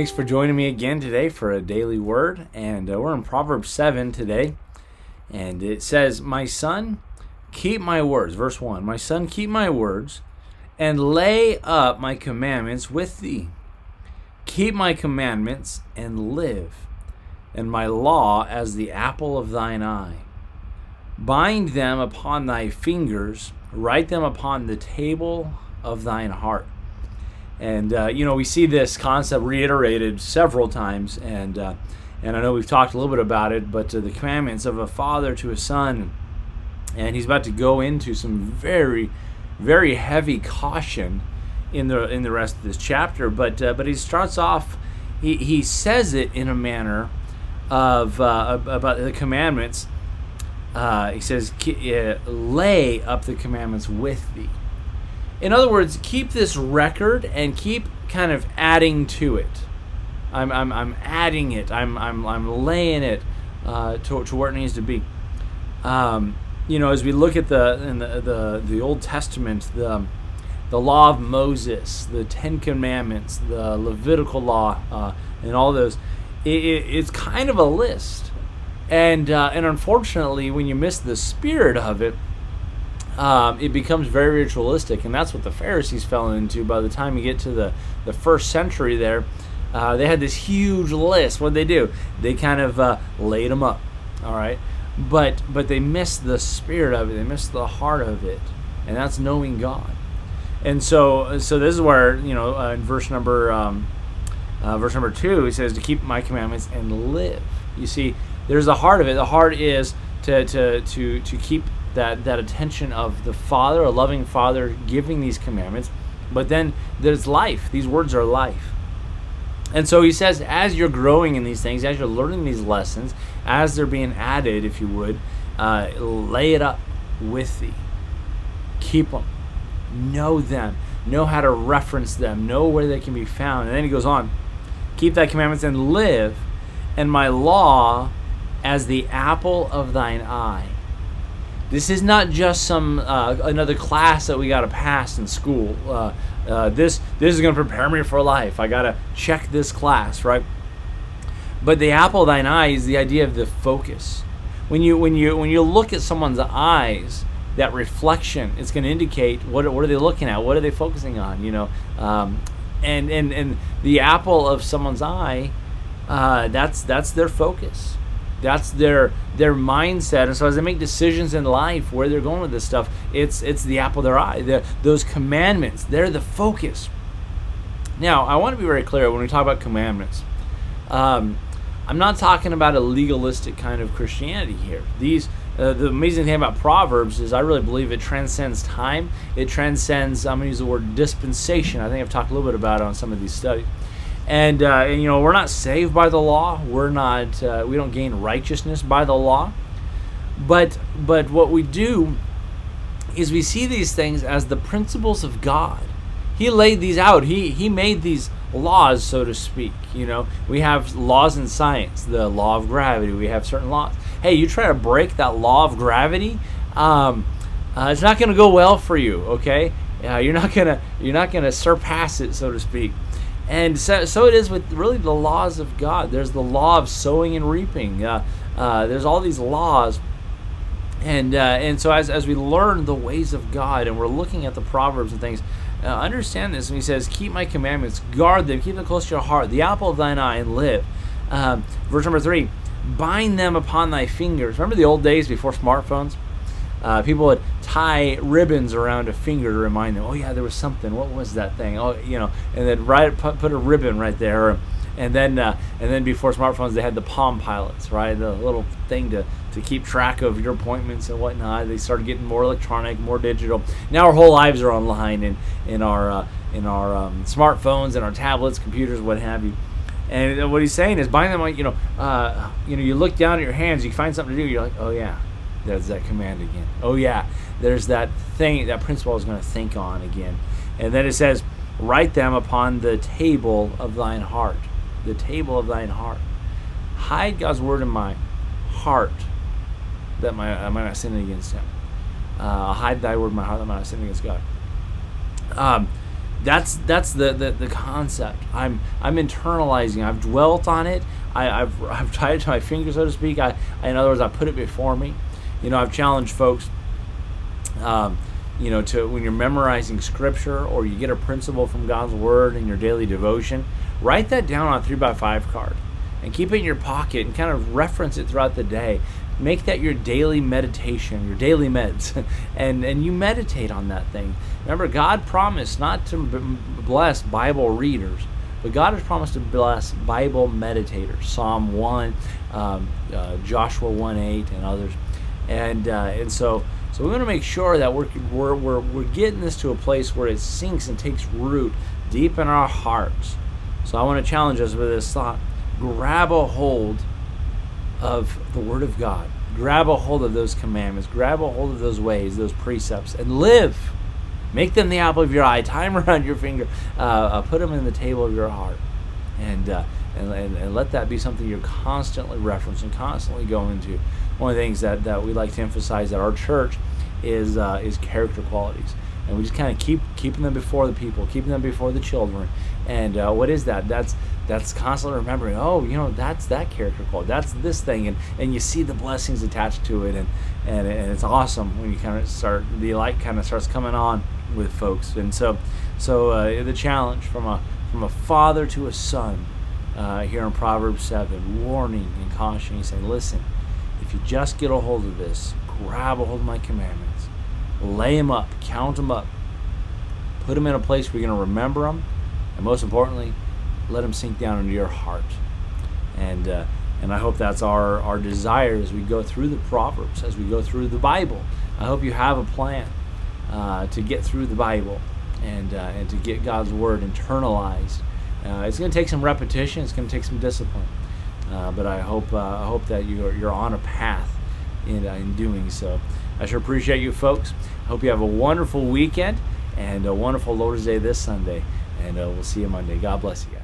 Thanks for joining me again today for a daily word. And uh, we're in Proverbs 7 today. And it says, My son, keep my words. Verse 1 My son, keep my words and lay up my commandments with thee. Keep my commandments and live, and my law as the apple of thine eye. Bind them upon thy fingers, write them upon the table of thine heart. And uh, you know, we see this concept reiterated several times, and uh, and I know we've talked a little bit about it, but uh, the commandments of a father to a son, and he's about to go into some very, very heavy caution in the in the rest of this chapter. But uh, but he starts off, he he says it in a manner of uh, about the commandments. Uh, he says, "Lay up the commandments with thee." In other words, keep this record and keep kind of adding to it. I'm, I'm, I'm adding it. I'm, I'm, I'm laying it uh, to, to where it needs to be. Um, you know, as we look at the in the, the, the Old Testament, the the law of Moses, the Ten Commandments, the Levitical law, uh, and all those, it, it, it's kind of a list. And uh, and unfortunately, when you miss the spirit of it, um, it becomes very ritualistic, and that's what the Pharisees fell into. By the time you get to the, the first century, there, uh, they had this huge list. What they do? They kind of uh, laid them up, all right. But but they missed the spirit of it. They missed the heart of it, and that's knowing God. And so so this is where you know uh, in verse number um, uh, verse number two, he says to keep my commandments and live. You see, there's the heart of it. The heart is to to to to keep that that attention of the Father, a loving Father, giving these commandments. But then there's life. These words are life. And so he says, as you're growing in these things, as you're learning these lessons, as they're being added, if you would, uh, lay it up with thee. Keep them. Know them. Know how to reference them. Know where they can be found. And then he goes on Keep thy commandments and live, and my law as the apple of thine eye. This is not just some uh, another class that we got to pass in school. Uh, uh, this this is going to prepare me for life. I got to check this class, right? But the apple of thine eye is the idea of the focus. When you when you when you look at someone's eyes, that reflection, is going to indicate what what are they looking at? What are they focusing on? You know, um, and and and the apple of someone's eye, uh, that's that's their focus that's their their mindset. And so as they make decisions in life where they're going with this stuff it's it's the apple of their eye the, those commandments. They're the focus. Now i want to be very clear when we talk about commandments. Um, i'm not talking about a legalistic kind of christianity here. These uh, the amazing thing about proverbs is i really believe it transcends time. It transcends i'm going to use the word dispensation. I think i've talked a little bit about it on some of these studies and, uh, and, you know we're not saved by the law. We're not uh, we don't gain righteousness by the law. But but what we do is we see these things as the principles of god. He laid these out. He he made these laws so to speak you know. We have laws in science the law of gravity. We have certain laws. Hey you try to break that law of gravity um, uh, it's not going to go well for you okay? Uh, you're not gonna you're not gonna surpass it so to speak and so, so it is with really the laws of God. There's the law of sowing and reaping. Uh, uh, there's all these laws. And, uh, and so as, as we learn the ways of God and we're looking at the Proverbs and things, uh, understand this. And he says, Keep my commandments, guard them, keep them close to your heart, the apple of thine eye, and live. Um, verse number three bind them upon thy fingers. Remember the old days before smartphones? Uh, people would tie ribbons around a finger to remind them, oh yeah, there was something. What was that thing? Oh, you know, and then right put, a ribbon right there. And then uh, and then before smartphones, they had the Palm Pilots, right? The little thing to, to keep track of your appointments and whatnot. They started getting more electronic, more digital. Now our whole lives are online in in our uh, in our um, smartphones and our tablets, computers, what have you. And what he's saying is, bind them like you know, uh, you know, you look down at your hands, you find something to do, you're like, oh yeah, there's that command again. Oh yeah, there's that thing that principle is going to think on again. And then it says, write them upon the table of thine heart. The table of thine heart. Hide God's word in my heart that my, I might not sin against him. Uh, hide thy word in my heart that I might not sin against God. Um, that's that's the, the, the concept. I'm I'm internalizing. I've dwelt on it. I, have I've tried it to my finger, so to speak. I, in other words, I put it before me. You know, I've challenged folks. Um, you know, to when you're memorizing scripture or you get a principle from God's word in your daily devotion, write that down on a three by five card and keep it in your pocket and kind of reference it throughout the day. Make that your daily meditation, your daily meds, and and you meditate on that thing. Remember, God promised not to bless Bible readers, but God has promised to bless Bible meditators. Psalm one, um, uh, Joshua one eight, and others, and uh, and so. So we want to make sure that we're, we're, we're, we're getting this to a place where it sinks and takes root deep in our hearts. So I want to challenge us with this thought grab a hold of the Word of God. Grab a hold of those commandments. Grab a hold of those ways, those precepts, and live. Make them the apple of your eye. Them around your finger. Uh, uh, put them in the table of your heart. And, uh, and, and, and, let that be something you're constantly referencing, constantly going to. One of the things that, that we like to emphasize at our church is, uh, is character qualities and we just kind of keep keeping them before the people, keeping them before the children. And uh, what is that? That's that's constantly remembering. Oh, you know, that's that character quality. That's this thing, and and you see the blessings attached to it, and and, and it's awesome when you kind of start the light kind of starts coming on with folks. And so so uh, the challenge from a from a father to a son uh, here in Proverbs seven, warning and caution. cautioning, saying, listen, if you just get a hold of this, grab a hold of my commandments lay them up, count them up, put them in a place where you're going to remember them, and most importantly, let them sink down into your heart. And uh, and I hope that's our our desire as we go through the Proverbs, as we go through the Bible. I hope you have a plan uh, to get through the Bible and uh, and to get God's word internalized. Uh, it's going to take some repetition. It's going to take some discipline. Uh, but I hope uh, I hope that you're you're on a path in in doing so. I sure appreciate you folks. Hope you have a wonderful weekend and a wonderful Lord's Day this Sunday. And uh, we'll see you Monday. God bless you guys.